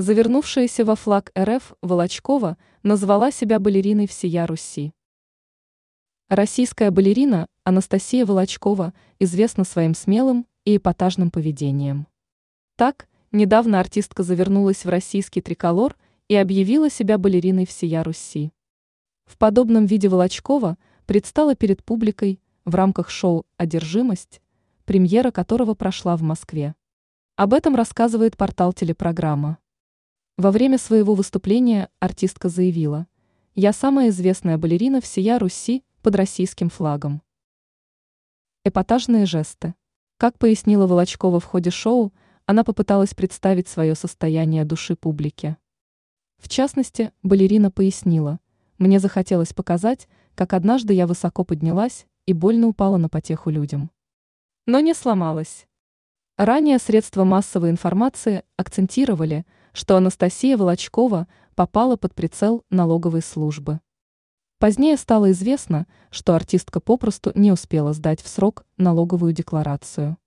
Завернувшаяся во флаг РФ Волочкова назвала себя балериной всея Руси. Российская балерина Анастасия Волочкова известна своим смелым и эпатажным поведением. Так, недавно артистка завернулась в российский триколор и объявила себя балериной всея Руси. В подобном виде Волочкова предстала перед публикой в рамках шоу «Одержимость», премьера которого прошла в Москве. Об этом рассказывает портал телепрограмма. Во время своего выступления артистка заявила «Я самая известная балерина всея Руси под российским флагом». Эпатажные жесты. Как пояснила Волочкова в ходе шоу, она попыталась представить свое состояние души публике. В частности, балерина пояснила, «Мне захотелось показать, как однажды я высоко поднялась и больно упала на потеху людям. Но не сломалась». Ранее средства массовой информации акцентировали – что Анастасия Волочкова попала под прицел налоговой службы. Позднее стало известно, что артистка попросту не успела сдать в срок налоговую декларацию.